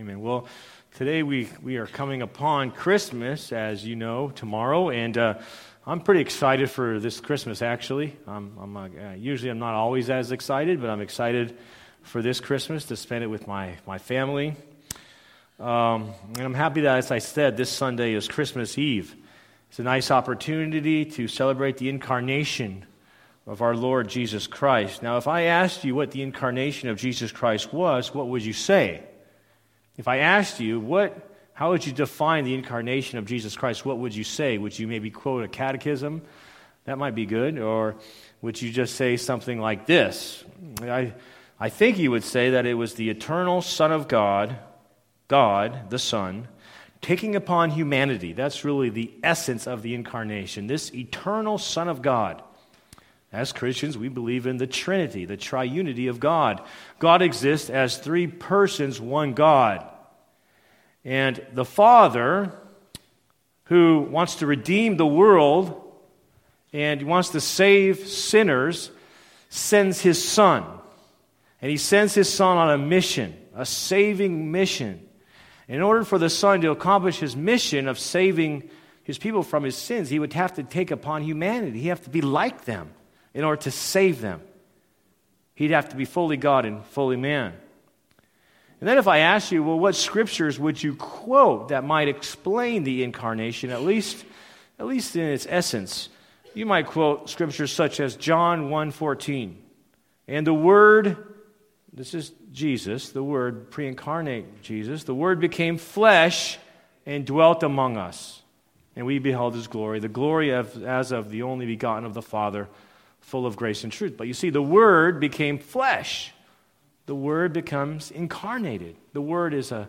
Amen. Well, today we, we are coming upon Christmas, as you know, tomorrow, and uh, I'm pretty excited for this Christmas, actually. I'm, I'm uh, usually I'm not always as excited, but I'm excited for this Christmas to spend it with my, my family. Um, and I'm happy that, as I said, this Sunday is Christmas Eve. It's a nice opportunity to celebrate the incarnation of our Lord Jesus Christ. Now, if I asked you what the incarnation of Jesus Christ was, what would you say? If I asked you, what, how would you define the incarnation of Jesus Christ, what would you say? Would you maybe quote a catechism? That might be good. Or would you just say something like this? I, I think you would say that it was the eternal Son of God, God, the Son, taking upon humanity. That's really the essence of the incarnation. This eternal Son of God. As Christians, we believe in the Trinity, the triunity of God. God exists as three persons, one God. And the Father, who wants to redeem the world and wants to save sinners, sends his Son. And he sends his Son on a mission, a saving mission. In order for the Son to accomplish his mission of saving his people from his sins, he would have to take upon humanity. He'd have to be like them in order to save them. He'd have to be fully God and fully man. And then if I ask you, well, what scriptures would you quote that might explain the incarnation, at least, at least in its essence? You might quote scriptures such as John 1:14. And the word, this is Jesus, the word pre-incarnate Jesus, the word became flesh and dwelt among us. And we beheld his glory, the glory of, as of the only begotten of the Father, full of grace and truth. But you see, the word became flesh the Word becomes incarnated. The Word is a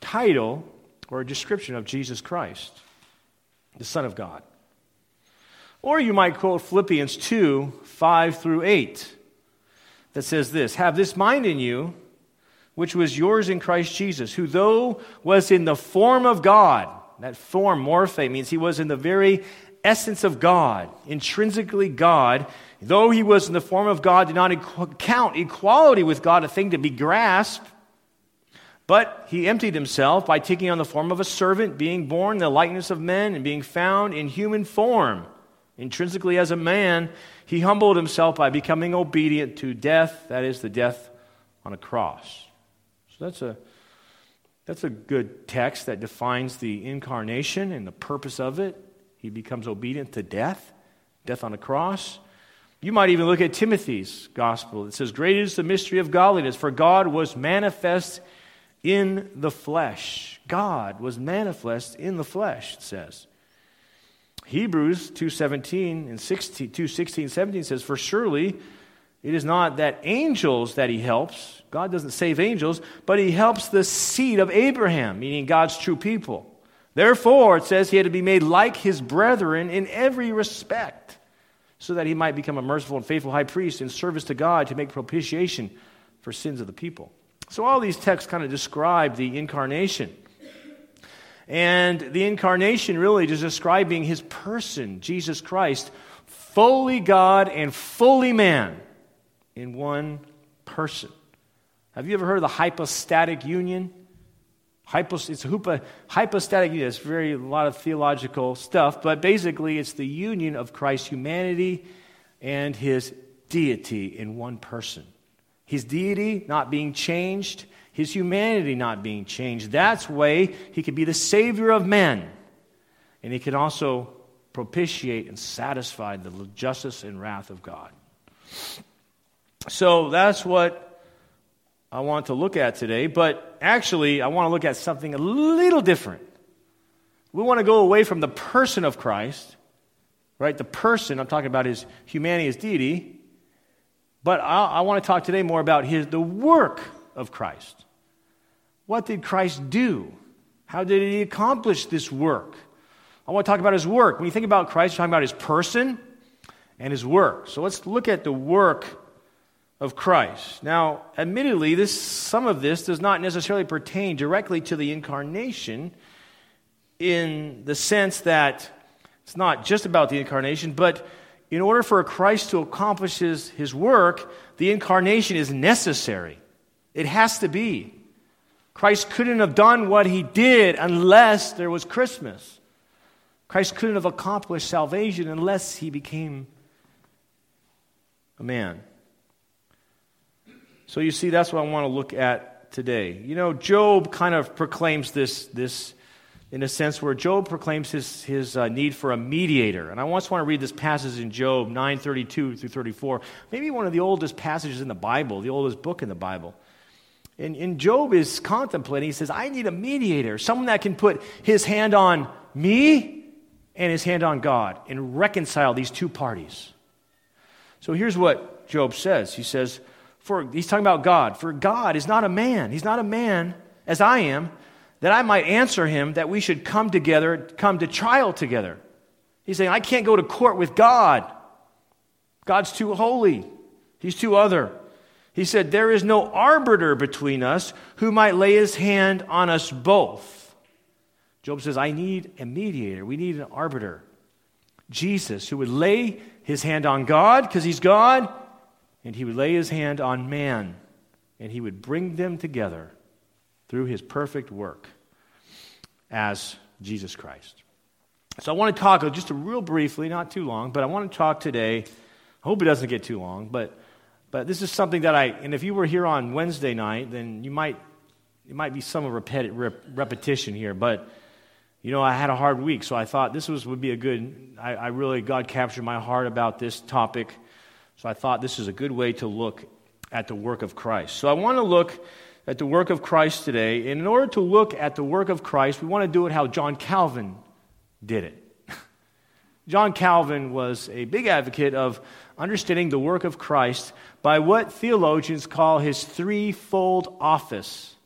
title or a description of Jesus Christ, the Son of God. Or you might quote Philippians 2 5 through 8, that says this Have this mind in you, which was yours in Christ Jesus, who, though was in the form of God, that form, morphe, means he was in the very essence of God, intrinsically God, though he was in the form of God, did not count equality with God a thing to be grasped, but he emptied himself by taking on the form of a servant, being born in the likeness of men, and being found in human form. Intrinsically, as a man, he humbled himself by becoming obedient to death, that is, the death on a cross. So that's a, that's a good text that defines the incarnation and the purpose of it. He becomes obedient to death, death on a cross. You might even look at Timothy's gospel. It says, Great is the mystery of godliness, for God was manifest in the flesh. God was manifest in the flesh, it says. Hebrews 2.17 and 16, 2.16, 17 says, For surely it is not that angels that he helps. God doesn't save angels, but he helps the seed of Abraham, meaning God's true people. Therefore, it says he had to be made like his brethren in every respect so that he might become a merciful and faithful high priest in service to God to make propitiation for sins of the people. So, all these texts kind of describe the incarnation. And the incarnation really is describing his person, Jesus Christ, fully God and fully man in one person. Have you ever heard of the hypostatic union? Hypos, it's a hypostatic union. It's very a lot of theological stuff, but basically it's the union of Christ's humanity and his deity in one person. His deity not being changed, his humanity not being changed. That's way he could be the savior of men. And he can also propitiate and satisfy the justice and wrath of God. So that's what I want to look at today, but actually, I want to look at something a little different. We want to go away from the person of Christ, right? The person, I'm talking about his humanity, his deity, but I, I want to talk today more about his, the work of Christ. What did Christ do? How did he accomplish this work? I want to talk about his work. When you think about Christ, you're talking about his person and his work. So let's look at the work of Christ. Now, admittedly, this, some of this does not necessarily pertain directly to the incarnation in the sense that it's not just about the incarnation, but in order for Christ to accomplish his, his work, the incarnation is necessary. It has to be. Christ couldn't have done what he did unless there was Christmas. Christ couldn't have accomplished salvation unless he became a man. So you see, that's what I want to look at today. You know, Job kind of proclaims this, this in a sense where Job proclaims his, his uh, need for a mediator. And I just want to read this passage in Job 9.32 through 34. Maybe one of the oldest passages in the Bible, the oldest book in the Bible. And, and Job is contemplating, he says, I need a mediator, someone that can put his hand on me and his hand on God and reconcile these two parties. So here's what Job says. He says, for, he's talking about God. For God is not a man. He's not a man as I am, that I might answer him that we should come together, come to trial together. He's saying, I can't go to court with God. God's too holy. He's too other. He said, There is no arbiter between us who might lay his hand on us both. Job says, I need a mediator. We need an arbiter. Jesus, who would lay his hand on God because he's God, and he would lay his hand on man, and he would bring them together through his perfect work as Jesus Christ. So I want to talk just a real briefly, not too long, but I want to talk today. I hope it doesn't get too long, but but this is something that I, and if you were here on Wednesday night, then you might, it might be some repeti- rep- repetition here. But, you know, I had a hard week, so I thought this was, would be a good, I, I really, God captured my heart about this topic. So I thought this is a good way to look at the work of Christ. So I want to look at the work of Christ today. And in order to look at the work of Christ, we want to do it how John Calvin did it. John Calvin was a big advocate of understanding the work of Christ by what theologians call his threefold office.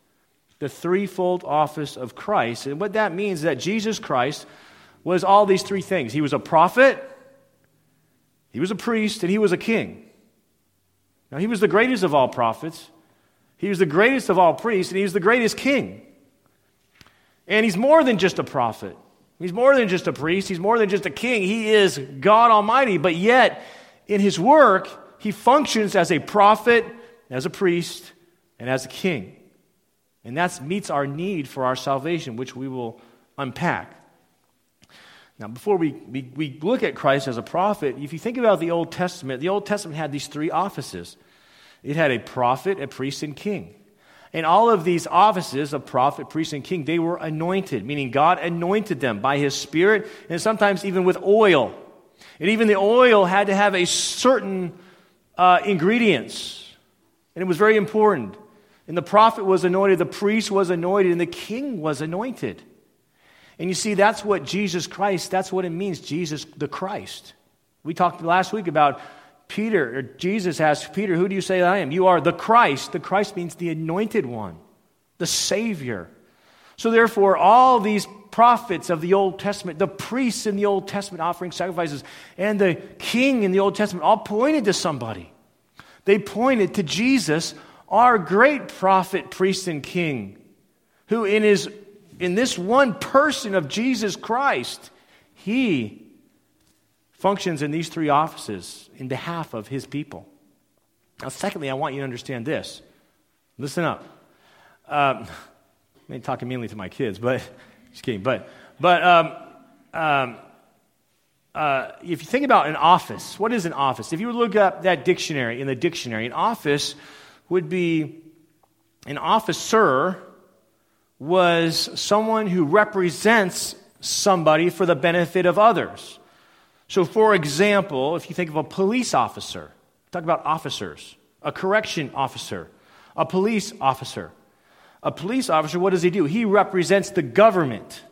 The threefold office of Christ. And what that means is that Jesus Christ was all these three things. He was a prophet, he was a priest, and he was a king. Now, he was the greatest of all prophets, he was the greatest of all priests, and he was the greatest king. And he's more than just a prophet. He's more than just a priest. He's more than just a king. He is God Almighty. But yet, in his work, he functions as a prophet, as a priest, and as a king. And that meets our need for our salvation, which we will unpack. Now, before we, we, we, look at Christ as a prophet, if you think about the Old Testament, the Old Testament had these three offices it had a prophet, a priest, and king. And all of these offices of prophet, priest, and king, they were anointed, meaning God anointed them by his Spirit and sometimes even with oil. And even the oil had to have a certain uh, ingredients. And it was very important. And the prophet was anointed, the priest was anointed, and the king was anointed. And you see, that's what Jesus Christ, that's what it means, Jesus the Christ. We talked last week about Peter, or Jesus asked Peter, Who do you say I am? You are the Christ. The Christ means the anointed one, the Savior. So, therefore, all these prophets of the Old Testament, the priests in the Old Testament offering sacrifices, and the king in the Old Testament all pointed to somebody. They pointed to Jesus, our great prophet, priest, and king, who in, his, in this one person of Jesus Christ, he functions in these three offices in behalf of his people. Now, secondly, I want you to understand this. Listen up. Um, I'm talking mainly to my kids, but just kidding. But, but um, um, uh, if you think about an office, what is an office? If you look up that dictionary in the dictionary, an office would be an officer was someone who represents somebody for the benefit of others. So, for example, if you think of a police officer, talk about officers, a correction officer, a police officer. A police officer, what does he do? He represents the government.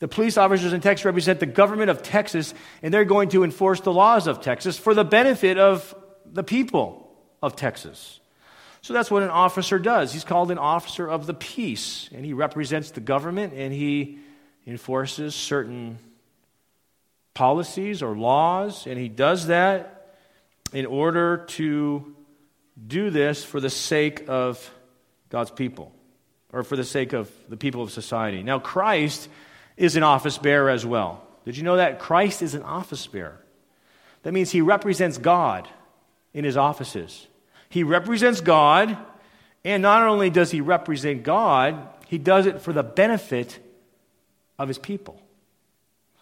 The police officers in Texas represent the government of Texas, and they're going to enforce the laws of Texas for the benefit of the people of Texas. So that's what an officer does. He's called an officer of the peace, and he represents the government and he enforces certain policies or laws, and he does that in order to do this for the sake of God's people, or for the sake of the people of society. Now, Christ is an office bearer as well. Did you know that? Christ is an office bearer. That means he represents God in his offices. He represents God And not only does he represent God, he does it for the benefit of his people.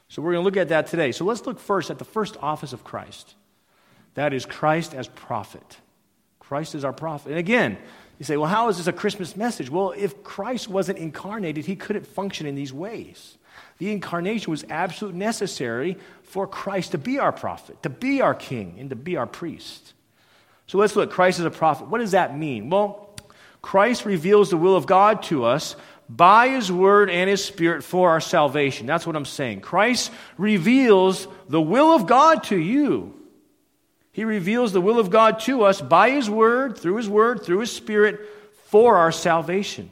So we're going to look at that today. So let's look first at the first office of Christ. That is Christ as prophet. Christ is our prophet. And again, you say, well, how is this a Christmas message? Well, if Christ wasn't incarnated, he couldn't function in these ways. The incarnation was absolutely necessary for Christ to be our prophet, to be our king, and to be our priest. So let's look. Christ is a prophet. What does that mean? Well, Christ reveals the will of God to us by his word and his spirit for our salvation. That's what I'm saying. Christ reveals the will of God to you. He reveals the will of God to us by his word, through his word, through his spirit for our salvation.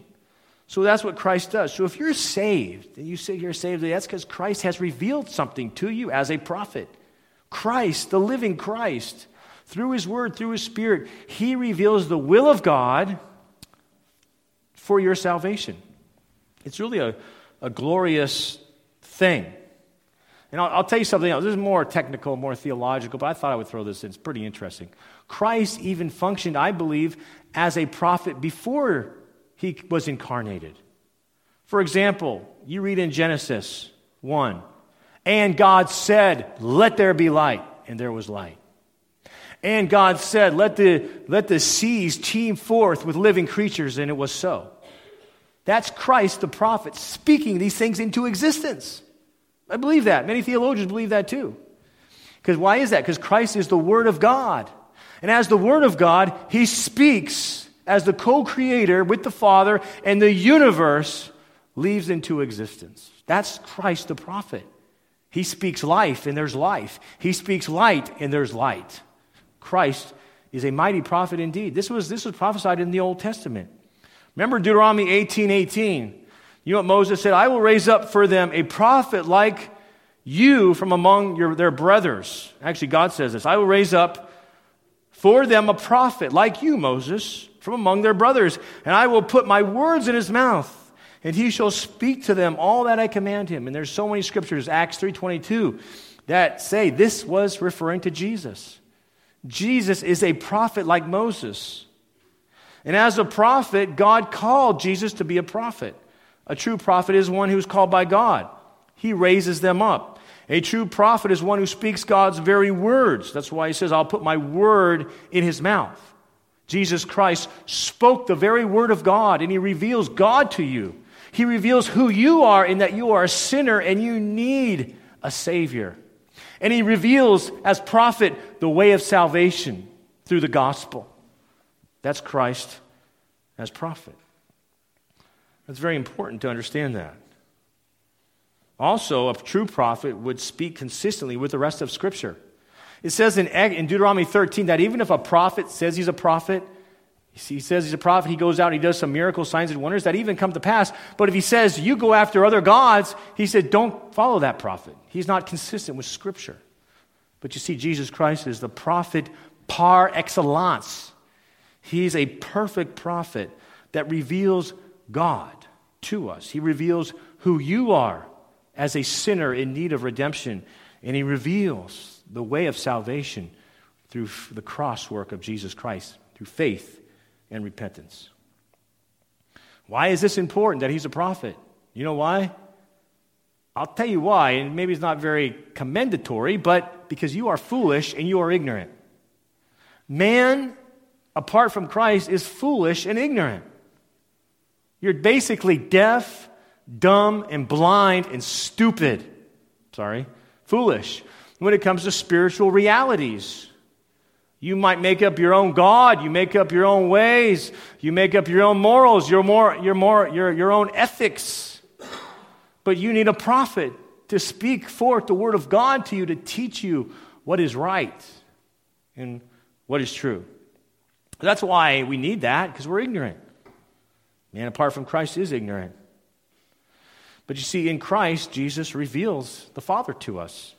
So that's what Christ does. So if you're saved, and you sit here saved, that's because Christ has revealed something to you as a prophet. Christ, the living Christ, through his word, through his spirit, he reveals the will of God for your salvation. It's really a, a glorious thing. And I'll, I'll, tell you something else. This is more technical, more theological, but I thought I would throw this in. It's pretty interesting. Christ even functioned, I believe, as a prophet before he was incarnated. For example, you read in Genesis 1 And God said, Let there be light, and there was light. And God said, Let the, let the seas teem forth with living creatures, and it was so. That's Christ, the prophet, speaking these things into existence. I believe that. Many theologians believe that too. Because why is that? Because Christ is the Word of God. And as the Word of God, He speaks as the co creator with the Father, and the universe leaves into existence. That's Christ the prophet. He speaks life, and there's life. He speaks light, and there's light. Christ is a mighty prophet indeed. This was, this was prophesied in the Old Testament. Remember Deuteronomy 18 18. You know what Moses said? I will raise up for them a prophet like you from among your, their brothers. Actually, God says this I will raise up for them a prophet like you, Moses, from among their brothers, and I will put my words in his mouth. And he shall speak to them all that I command him. And there's so many scriptures, Acts 3.22, that say this was referring to Jesus. Jesus is a prophet like Moses. And as a prophet, God called Jesus to be a prophet. A true prophet is one who's called by God, he raises them up. A true prophet is one who speaks God's very words. That's why he says, I'll put my word in his mouth. Jesus Christ spoke the very word of God, and he reveals God to you. He reveals who you are in that you are a sinner and you need a Savior. And he reveals, as prophet, the way of salvation through the gospel. That's Christ as prophet. It's very important to understand that. Also, a true prophet would speak consistently with the rest of Scripture. It says in, in Deuteronomy 13 that even if a prophet says he's a prophet, he says he's a prophet, he goes out he does some miracles, signs and wonders that even come to pass. But if he says you go after other gods, he said don't follow that prophet. He's not consistent with Scripture. But you see, Jesus Christ is the prophet par excellence. He's a perfect prophet that reveals God to us. He reveals who you are as a sinner in need of redemption, and He reveals the way of salvation through the cross work of Jesus Christ, through faith and repentance. Why is this important that He's a prophet? You know why? I'll tell you why, and maybe it's not very commendatory, but because you are foolish and you are ignorant. Man apart from Christ is foolish and ignorant. You're basically deaf, dumb, and blind and stupid. Sorry, foolish. When it comes to spiritual realities, you might make up your own God, you make up your own ways, you make up your own morals, your, more, your, more, your, your own ethics. But you need a prophet to speak forth the word of God to you to teach you what is right and what is true. That's why we need that, because we're ignorant. Man apart from Christ is ignorant. But you see, in Christ, Jesus reveals the Father to us.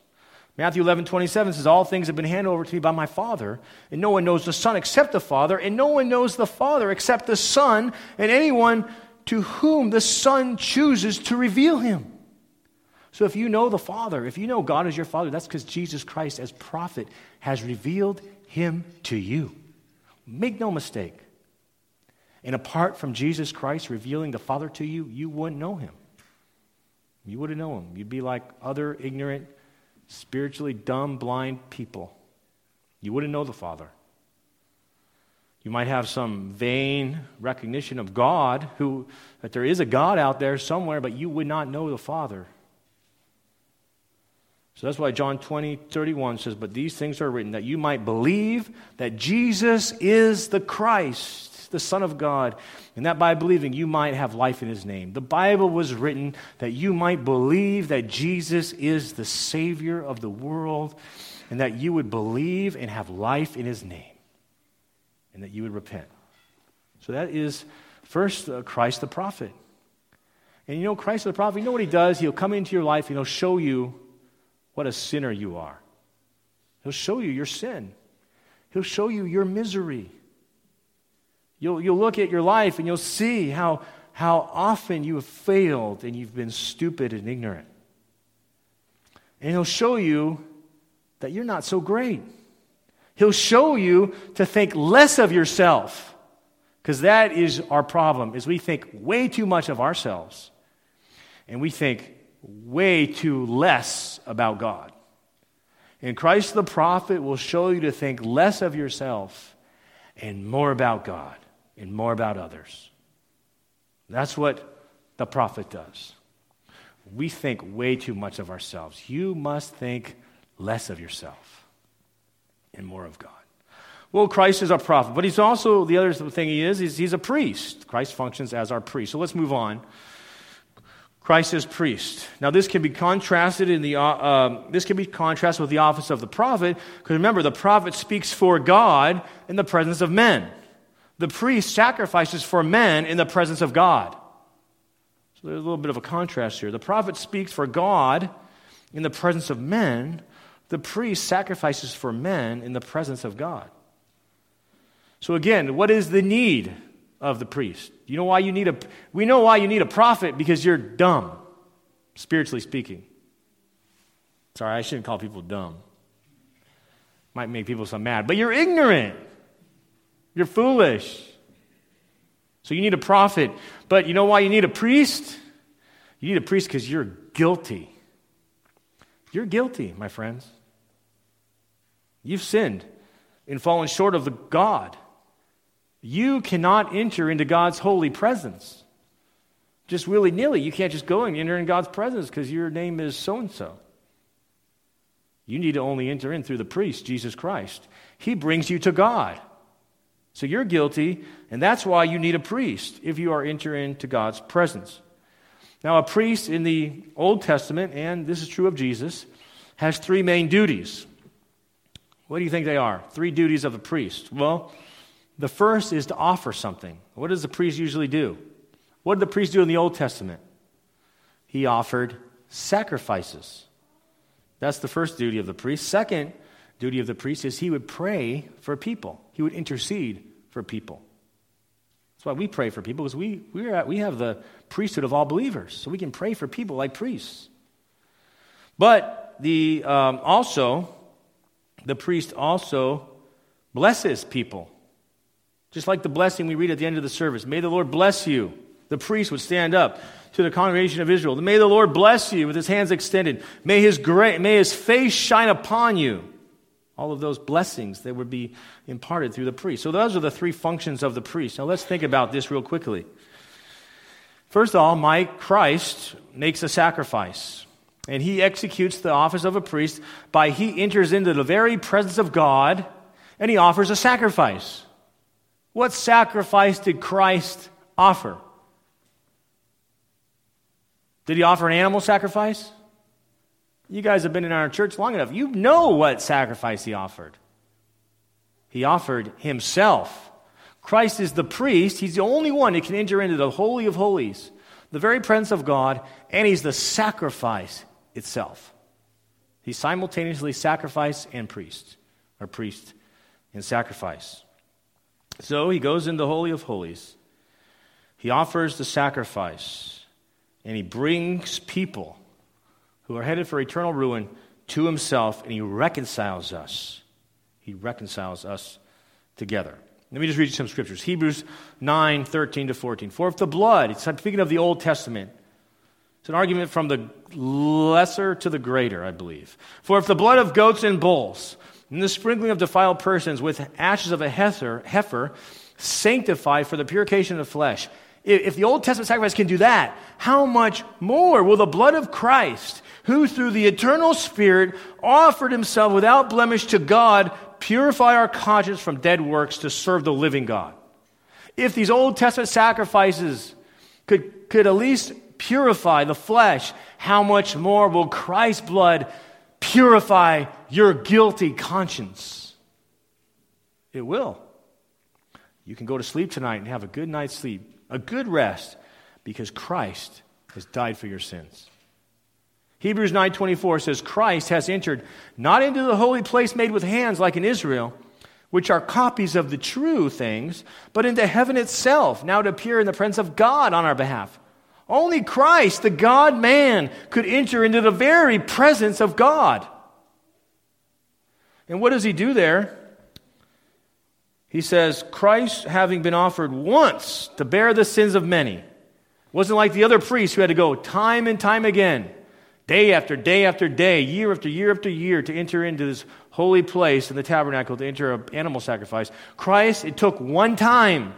Matthew 11, 27 says, All things have been handed over to me by my Father, and no one knows the Son except the Father, and no one knows the Father except the Son, and anyone to whom the Son chooses to reveal him. So if you know the Father, if you know God is your Father, that's because Jesus Christ, as prophet, has revealed him to you. Make no mistake. And apart from Jesus Christ revealing the Father to you, you wouldn't know him. You wouldn't know him. You'd be like other ignorant, spiritually dumb, blind people. You wouldn't know the Father. You might have some vain recognition of God, who, that there is a God out there somewhere, but you would not know the Father. So that's why John 20, 31 says, But these things are written that you might believe that Jesus is the Christ, the Son of God, and that by believing you might have life in his name. The Bible was written that you might believe that Jesus is the Savior of the world, and that you would believe and have life in his name and that you would repent. So that is first uh, Christ the prophet. And you know, Christ the prophet, you know what he does? He'll come into your life and he'll show you what a sinner you are. He'll show you your sin, he'll show you your misery. You'll, you'll look at your life and you'll see how, how often you have failed and you've been stupid and ignorant. And he'll show you that you're not so great. He'll show you to think less of yourself. Because that is our problem, is we think way too much of ourselves. And we think way too less about God. And Christ the prophet will show you to think less of yourself and more about God and more about others. That's what the prophet does. We think way too much of ourselves. You must think less of yourself and more of God. Well, Christ is our prophet, but he's also, the other thing he is, is he's a priest. Christ functions as our priest. So let's move on. Christ is priest. Now, this can be contrasted in the, uh, uh, this can be contrasted with the office of the prophet, because remember, the prophet speaks for God in the presence of men. The priest sacrifices for men in the presence of God. So there's a little bit of a contrast here. The prophet speaks for God in the presence of men, the priest sacrifices for men in the presence of God. So again, what is the need of the priest? You know why you need a we know why you need a prophet because you're dumb, spiritually speaking. Sorry, I shouldn't call people dumb. Might make people so mad, but you're ignorant. You're foolish. So you need a prophet. But you know why you need a priest? You need a priest because you're guilty. You're guilty, my friends. You've sinned and fallen short of the God. You cannot enter into God's holy presence. Just willy nilly. You can't just go and enter in God's presence because your name is so and so. You need to only enter in through the priest, Jesus Christ. He brings you to God. So you're guilty, and that's why you need a priest if you are entering into God's presence. Now, a priest in the Old Testament, and this is true of Jesus, has three main duties. What do you think they are? Three duties of a priest. Well, the first is to offer something. What does the priest usually do? What did the priest do in the Old Testament? He offered sacrifices. That's the first duty of the priest. Second duty of the priest is he would pray for people, he would intercede for people. That's why we pray for people, because we, we're at, we have the priesthood of all believers, so we can pray for people like priests. But the, um, also, the priest also blesses people. Just like the blessing we read at the end of the service. May the Lord bless you. The priest would stand up to the congregation of Israel. May the Lord bless you with his hands extended. May his, gra- may his face shine upon you. All of those blessings that would be imparted through the priest. So, those are the three functions of the priest. Now, let's think about this real quickly. First of all, my Christ makes a sacrifice. And he executes the office of a priest by he enters into the very presence of God and he offers a sacrifice. What sacrifice did Christ offer? Did he offer an animal sacrifice? You guys have been in our church long enough. You know what sacrifice he offered. He offered himself. Christ is the priest. He's the only one who can enter into the Holy of Holies, the very presence of God, and he's the sacrifice itself. He's simultaneously sacrifice and priest, or priest and sacrifice. So he goes into the Holy of Holies. He offers the sacrifice, and he brings people who are headed for eternal ruin to himself, and he reconciles us. He reconciles us together. Let me just read you some scriptures. Hebrews 9, 13 to 14. For if the blood, it's speaking of the Old Testament, it's an argument from the lesser to the greater, I believe. For if the blood of goats and bulls, and the sprinkling of defiled persons with ashes of a heifer, heifer sanctify for the purification of the flesh, if the Old Testament sacrifice can do that, how much more will the blood of Christ, who through the eternal Spirit offered himself without blemish to God, purify our conscience from dead works to serve the living God? If these Old Testament sacrifices could, could at least purify the flesh, how much more will Christ's blood purify your guilty conscience? It will. You can go to sleep tonight and have a good night's sleep a good rest because Christ has died for your sins. Hebrews 9:24 says Christ has entered not into the holy place made with hands like in Israel, which are copies of the true things, but into heaven itself, now to appear in the presence of God on our behalf. Only Christ, the God man, could enter into the very presence of God. And what does he do there? He says, Christ having been offered once to bear the sins of many. Wasn't like the other priests who had to go time and time again, day after day after day, year after year after year to enter into this holy place in the tabernacle to enter an animal sacrifice. Christ, it took one time.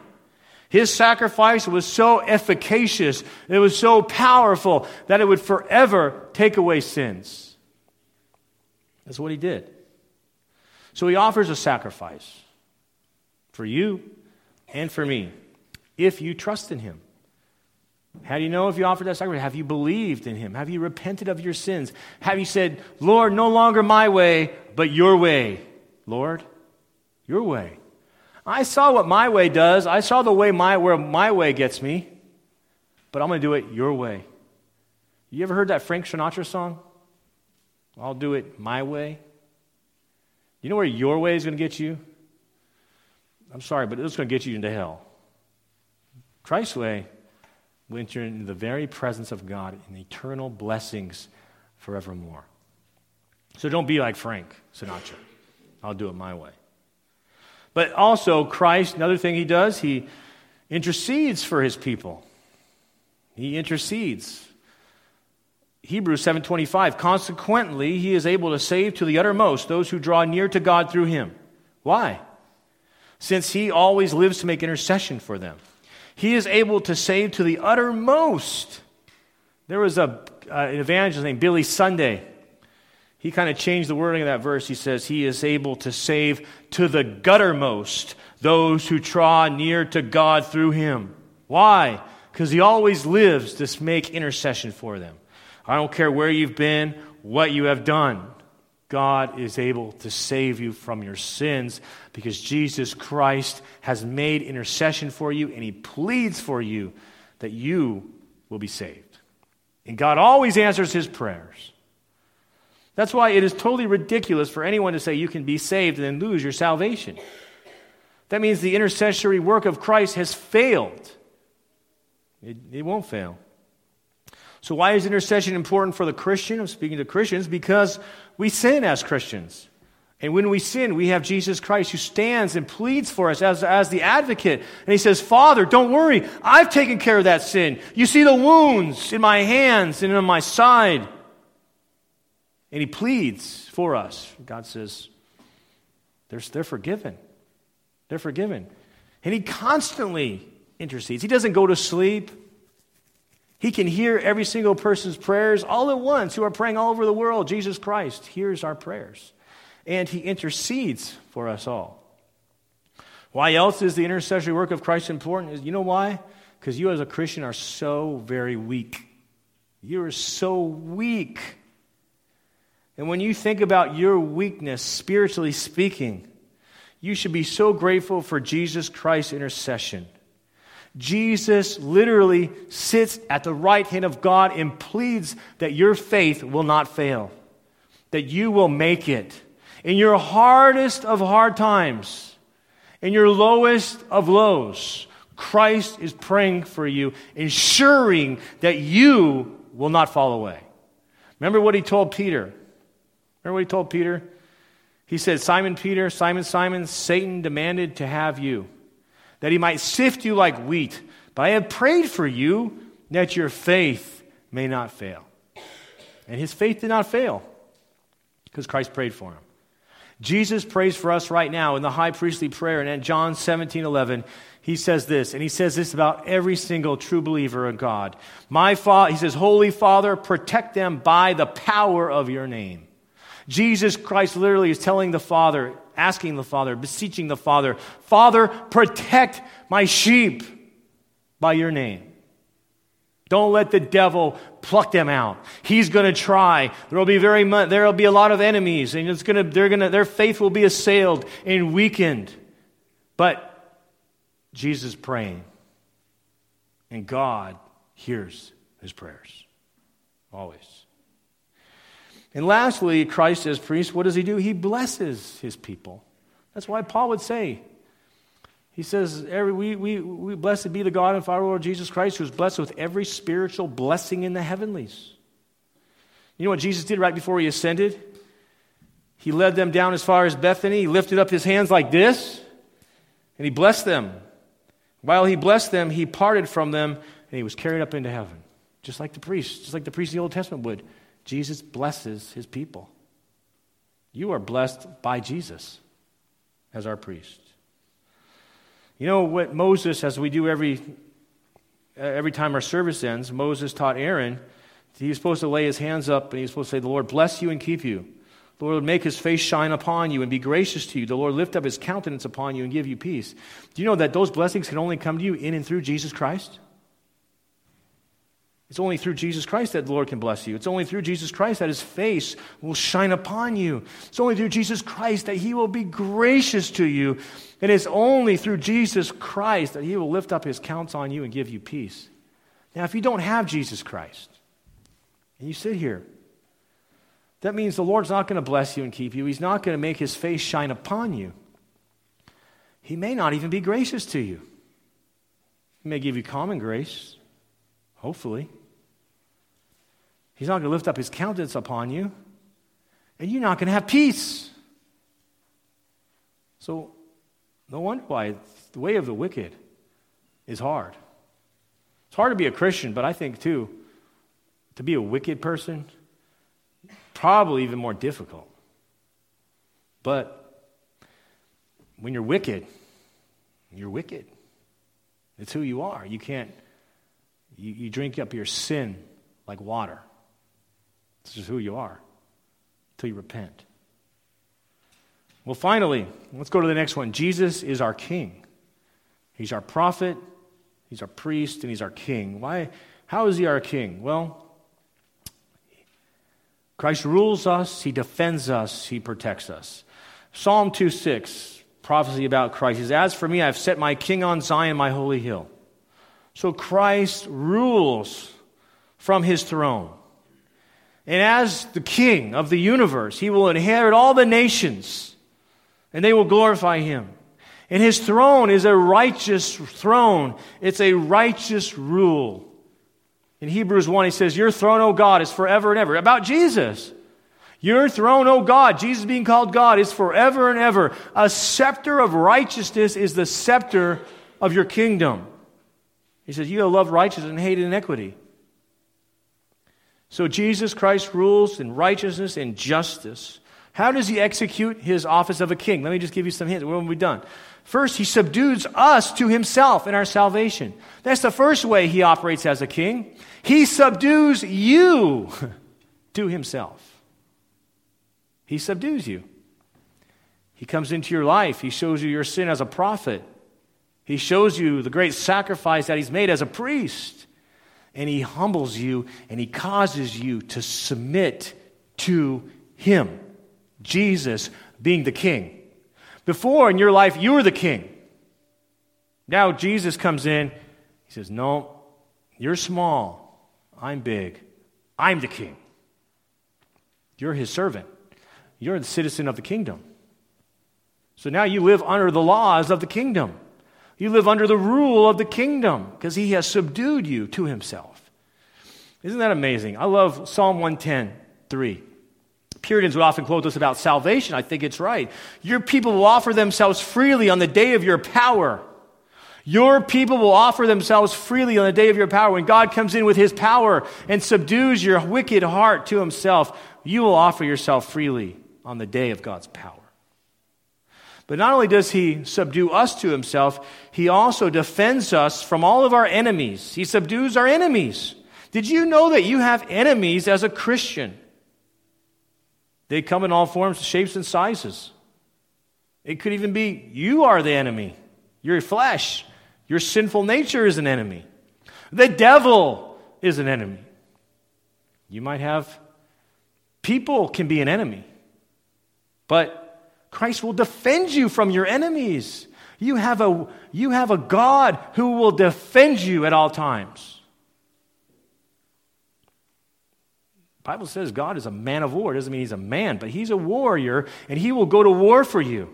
His sacrifice was so efficacious, it was so powerful that it would forever take away sins. That's what he did. So he offers a sacrifice for you and for me if you trust in him. How do you know if you offered that sacrifice? Have you believed in him? Have you repented of your sins? Have you said, Lord, no longer my way, but your way? Lord, your way. I saw what my way does. I saw the way my where my way gets me, but I'm going to do it your way. You ever heard that Frank Sinatra song? I'll do it my way. You know where your way is going to get you? I'm sorry, but it's going to get you into hell. Christ's way will enter into the very presence of God in eternal blessings forevermore. So don't be like Frank Sinatra. I'll do it my way. But also, Christ, another thing he does, he intercedes for his people. He intercedes. Hebrews 7:25 Consequently he is able to save to the uttermost those who draw near to God through him. Why? Since he always lives to make intercession for them. He is able to save to the uttermost. There was a, uh, an evangelist named Billy Sunday. He kind of changed the wording of that verse. He says, He is able to save to the guttermost those who draw near to God through him. Why? Because he always lives to make intercession for them. I don't care where you've been, what you have done. God is able to save you from your sins because Jesus Christ has made intercession for you and he pleads for you that you will be saved. And God always answers his prayers. That's why it is totally ridiculous for anyone to say you can be saved and then lose your salvation. That means the intercessory work of Christ has failed. It, it won't fail. So, why is intercession important for the Christian? I'm speaking to Christians because we sin as Christians. And when we sin, we have Jesus Christ who stands and pleads for us as, as the advocate. And he says, Father, don't worry. I've taken care of that sin. You see the wounds in my hands and on my side. And he pleads for us. God says, they're, they're forgiven. They're forgiven. And he constantly intercedes. He doesn't go to sleep. He can hear every single person's prayers all at once who are praying all over the world. Jesus Christ hears our prayers, and He intercedes for us all. Why else is the intercessory work of Christ important? Is you know why? Because you as a Christian are so very weak. You are so weak. And when you think about your weakness, spiritually speaking, you should be so grateful for Jesus Christ's intercession. Jesus literally sits at the right hand of God and pleads that your faith will not fail, that you will make it. In your hardest of hard times, in your lowest of lows, Christ is praying for you, ensuring that you will not fall away. Remember what he told Peter? Remember what he told Peter? He said, Simon Peter, Simon, Simon, Satan demanded to have you that he might sift you like wheat. But I have prayed for you that your faith may not fail. And his faith did not fail because Christ prayed for him. Jesus prays for us right now in the high priestly prayer. And in John 17 11, he says this, and he says this about every single true believer in God. My Father, he says, Holy Father, protect them by the power of your name. Jesus Christ literally is telling the Father, asking the Father, beseeching the Father, Father, protect my sheep by your name. Don't let the devil pluck them out. He's going to try. There will be very much, there will be a lot of enemies, and it's going to, they're going to, their faith will be assailed and weakened. But Jesus praying, and God hears his prayers always. And lastly, Christ as priest, what does he do? He blesses his people. That's why Paul would say, he says, every, we, we, we, Blessed be the God and Father, Lord Jesus Christ, who is blessed with every spiritual blessing in the heavenlies. You know what Jesus did right before he ascended? He led them down as far as Bethany. He lifted up his hands like this, and he blessed them. While he blessed them, he parted from them, and he was carried up into heaven. Just like the priest, just like the priest in the Old Testament would. Jesus blesses his people. You are blessed by Jesus as our priest. You know what Moses, as we do every, uh, every time our service ends, Moses taught Aaron, he was supposed to lay his hands up and he was supposed to say, The Lord bless you and keep you. The Lord make his face shine upon you and be gracious to you. The Lord lift up his countenance upon you and give you peace. Do you know that those blessings can only come to you in and through Jesus Christ? It's only through Jesus Christ that the Lord can bless you. It's only through Jesus Christ that his face will shine upon you. It's only through Jesus Christ that he will be gracious to you. And it's only through Jesus Christ that he will lift up his counts on you and give you peace. Now, if you don't have Jesus Christ, and you sit here, that means the Lord's not going to bless you and keep you. He's not going to make his face shine upon you. He may not even be gracious to you. He may give you common grace, hopefully. He's not going to lift up his countenance upon you, and you're not going to have peace. So, no wonder why the way of the wicked is hard. It's hard to be a Christian, but I think, too, to be a wicked person, probably even more difficult. But when you're wicked, you're wicked. It's who you are. You can't, you, you drink up your sin like water. This is who you are until you repent. Well, finally, let's go to the next one. Jesus is our king. He's our prophet, he's our priest, and he's our king. Why? How is he our king? Well, Christ rules us, he defends us, he protects us. Psalm 2 6, prophecy about Christ is As for me, I've set my king on Zion, my holy hill. So Christ rules from his throne. And as the king of the universe, he will inherit all the nations, and they will glorify him. And his throne is a righteous throne, it's a righteous rule. In Hebrews 1, he says, Your throne, O God, is forever and ever. About Jesus. Your throne, O God, Jesus being called God, is forever and ever. A scepter of righteousness is the scepter of your kingdom. He says, You loved righteousness and hated iniquity. So Jesus Christ rules in righteousness and justice. How does he execute his office of a king? Let me just give you some hints. Have we done? First, he subdues us to himself in our salvation. That's the first way he operates as a king. He subdues you to himself. He subdues you. He comes into your life. He shows you your sin as a prophet. He shows you the great sacrifice that he's made as a priest and he humbles you and he causes you to submit to him. Jesus being the king. Before in your life, you were the king. Now Jesus comes in. He says, No, you're small. I'm big. I'm the king. You're his servant. You're the citizen of the kingdom. So now you live under the laws of the kingdom. You live under the rule of the kingdom because he has subdued you to himself. Isn't that amazing? I love Psalm 110, 3. Puritans would often quote this about salvation. I think it's right. Your people will offer themselves freely on the day of your power. Your people will offer themselves freely on the day of your power. When God comes in with his power and subdues your wicked heart to himself, you will offer yourself freely on the day of God's power. But not only does he subdue us to himself, he also defends us from all of our enemies. He subdues our enemies. Did you know that you have enemies as a Christian? They come in all forms, shapes, and sizes. It could even be you are the enemy. Your flesh, your sinful nature is an enemy. The devil is an enemy. You might have people can be an enemy. But Christ will defend you from your enemies. You have a, you have a God who will defend you at all times. The Bible says God is a man of war. It doesn't mean he's a man, but he's a warrior and he will go to war for you.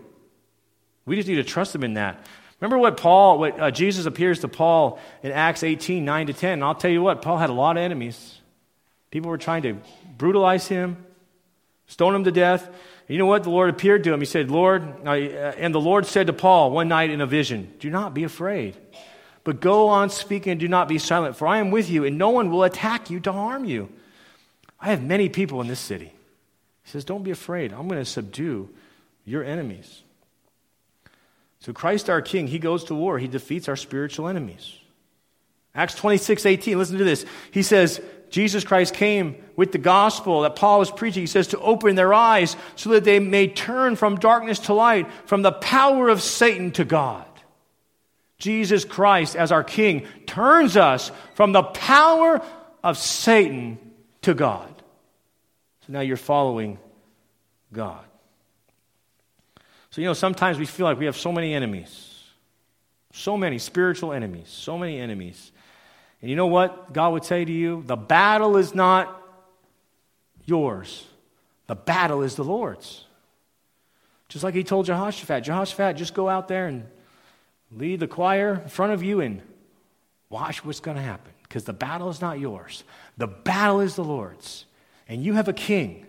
We just need to trust him in that. Remember what Paul, what uh, Jesus appears to Paul in Acts 18, 9 to 10. And I'll tell you what, Paul had a lot of enemies. People were trying to brutalize him, stone him to death. You know what? The Lord appeared to him. He said, Lord, uh, and the Lord said to Paul one night in a vision, Do not be afraid, but go on speaking and do not be silent, for I am with you, and no one will attack you to harm you. I have many people in this city. He says, Don't be afraid. I'm going to subdue your enemies. So, Christ our King, he goes to war, he defeats our spiritual enemies. Acts 26 18, listen to this. He says, Jesus Christ came with the gospel that Paul was preaching. He says to open their eyes so that they may turn from darkness to light, from the power of Satan to God. Jesus Christ, as our King, turns us from the power of Satan to God. So now you're following God. So, you know, sometimes we feel like we have so many enemies, so many spiritual enemies, so many enemies. And you know what God would say to you? The battle is not yours, the battle is the Lord's. Just like he told Jehoshaphat Jehoshaphat, just go out there and lead the choir in front of you and watch what's going to happen because the battle is not yours, the battle is the Lord's. And you have a king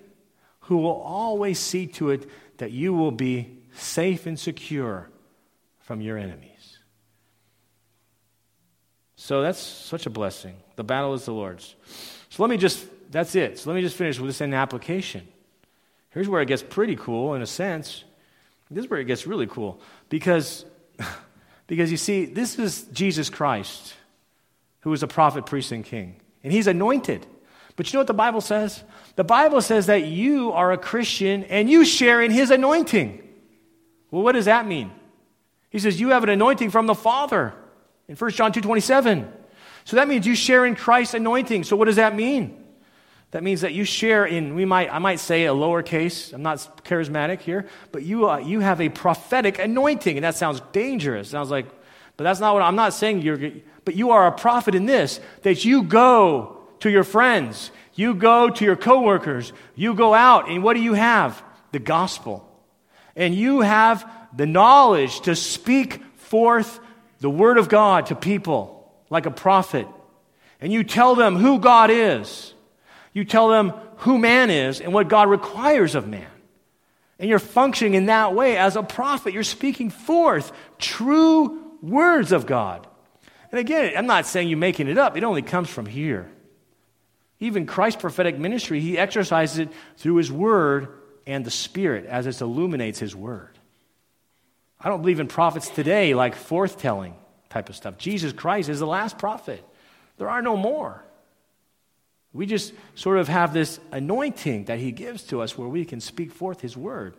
who will always see to it that you will be safe and secure from your enemies. So that's such a blessing. The battle is the Lord's. So let me just, that's it. So let me just finish with this in application. Here's where it gets pretty cool in a sense. This is where it gets really cool. Because, because you see, this is Jesus Christ, who is a prophet, priest, and king. And he's anointed. But you know what the Bible says? The Bible says that you are a Christian and you share in his anointing. Well, what does that mean? He says, You have an anointing from the Father in 1 John 2.27. So that means you share in Christ's anointing. So what does that mean? That means that you share in, we might, I might say a lowercase, I'm not charismatic here, but you, uh, you have a prophetic anointing. And that sounds dangerous. Sounds like, but that's not what I'm not saying. You're, but you are a prophet in this, that you go to your friends, you go to your coworkers, you go out, and what do you have? The gospel. And you have the knowledge to speak forth the Word of God to people like a prophet, and you tell them who God is, you tell them who man is and what God requires of man. And you're functioning in that way as a prophet. You're speaking forth true words of God. And again, I'm not saying you're making it up, it only comes from here. Even Christ's prophetic ministry, he exercises it through his word and the Spirit as it illuminates his word. I don't believe in prophets today like forthtelling type of stuff. Jesus Christ is the last prophet. There are no more. We just sort of have this anointing that he gives to us where we can speak forth his word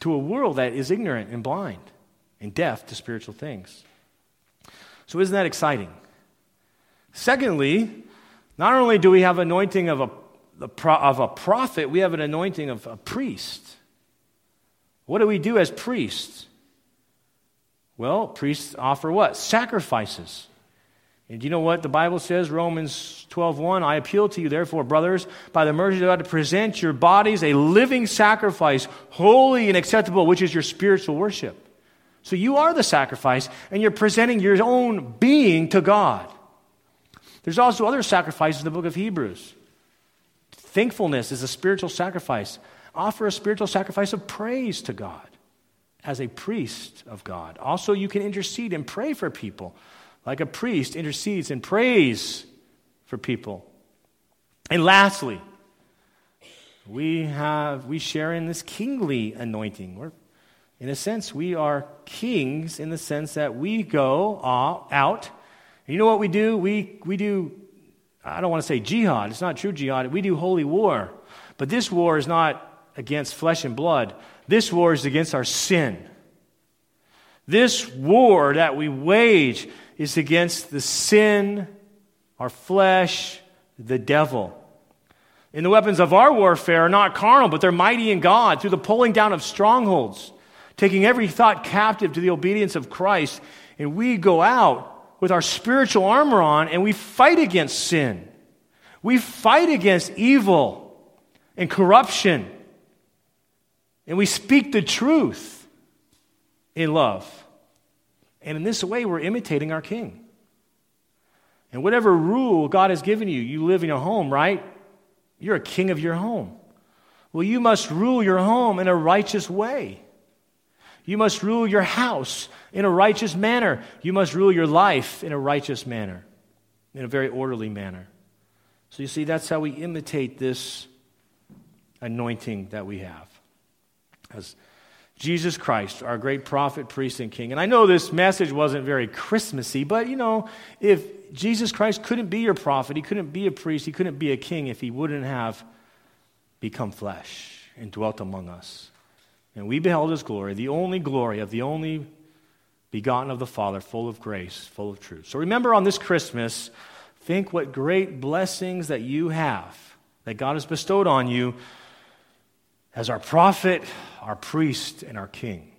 to a world that is ignorant and blind and deaf to spiritual things. So, isn't that exciting? Secondly, not only do we have anointing of a, of a prophet, we have an anointing of a priest. What do we do as priests? Well, priests offer what? Sacrifices. And do you know what the Bible says? Romans 12:1, I appeal to you therefore, brothers, by the mercy of God to present your bodies a living sacrifice, holy and acceptable, which is your spiritual worship. So you are the sacrifice and you're presenting your own being to God. There's also other sacrifices in the book of Hebrews. Thankfulness is a spiritual sacrifice. Offer a spiritual sacrifice of praise to God. As a priest of God. Also, you can intercede and pray for people, like a priest intercedes and prays for people. And lastly, we have we share in this kingly anointing. We're, in a sense, we are kings in the sense that we go out. And you know what we do? We we do. I don't want to say jihad. It's not true jihad. We do holy war. But this war is not against flesh and blood. This war is against our sin. This war that we wage is against the sin, our flesh, the devil. And the weapons of our warfare are not carnal, but they're mighty in God through the pulling down of strongholds, taking every thought captive to the obedience of Christ. And we go out with our spiritual armor on and we fight against sin. We fight against evil and corruption. And we speak the truth in love. And in this way, we're imitating our King. And whatever rule God has given you, you live in a home, right? You're a king of your home. Well, you must rule your home in a righteous way. You must rule your house in a righteous manner. You must rule your life in a righteous manner, in a very orderly manner. So you see, that's how we imitate this anointing that we have. As Jesus Christ, our great prophet, priest, and king. And I know this message wasn't very Christmassy, but you know, if Jesus Christ couldn't be your prophet. He couldn't be a priest. He couldn't be a king if he wouldn't have become flesh and dwelt among us. And we beheld his glory, the only glory of the only begotten of the Father, full of grace, full of truth. So remember on this Christmas, think what great blessings that you have, that God has bestowed on you as our prophet, our priest, and our king.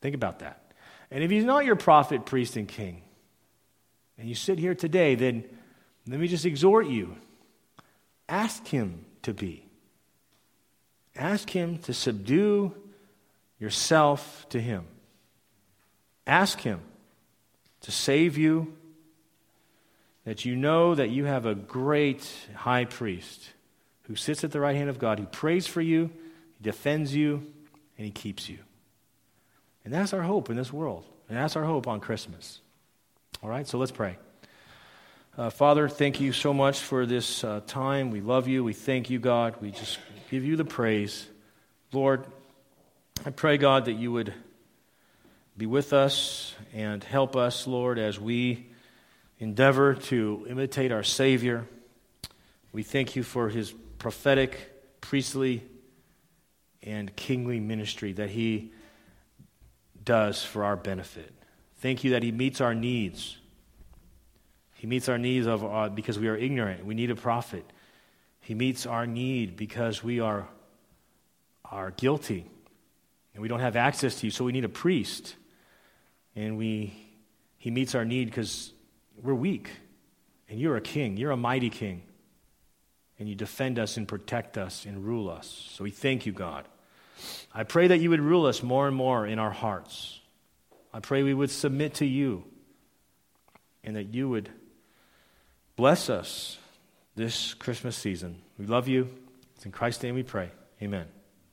Think about that. And if he's not your prophet, priest, and king, and you sit here today, then let me just exhort you ask Him to be. Ask Him to subdue yourself to Him. Ask Him to save you, that you know that you have a great high priest who sits at the right hand of God, who prays for you, he defends you, and he keeps you. And that's our hope in this world. And that's our hope on Christmas. All right, so let's pray. Uh, Father, thank you so much for this uh, time. We love you. We thank you, God. We just give you the praise. Lord, I pray, God, that you would be with us and help us, Lord, as we endeavor to imitate our Savior. We thank you for his prophetic, priestly, and kingly ministry that he does for our benefit. Thank you that He meets our needs. He meets our needs of, uh, because we are ignorant. We need a prophet. He meets our need because we are, are guilty and we don't have access to you, so we need a priest. And we, he meets our need because we're weak. And you're a king, you're a mighty king. And you defend us and protect us and rule us. So we thank you, God. I pray that you would rule us more and more in our hearts. I pray we would submit to you and that you would bless us this Christmas season. We love you. It's in Christ's name we pray. Amen.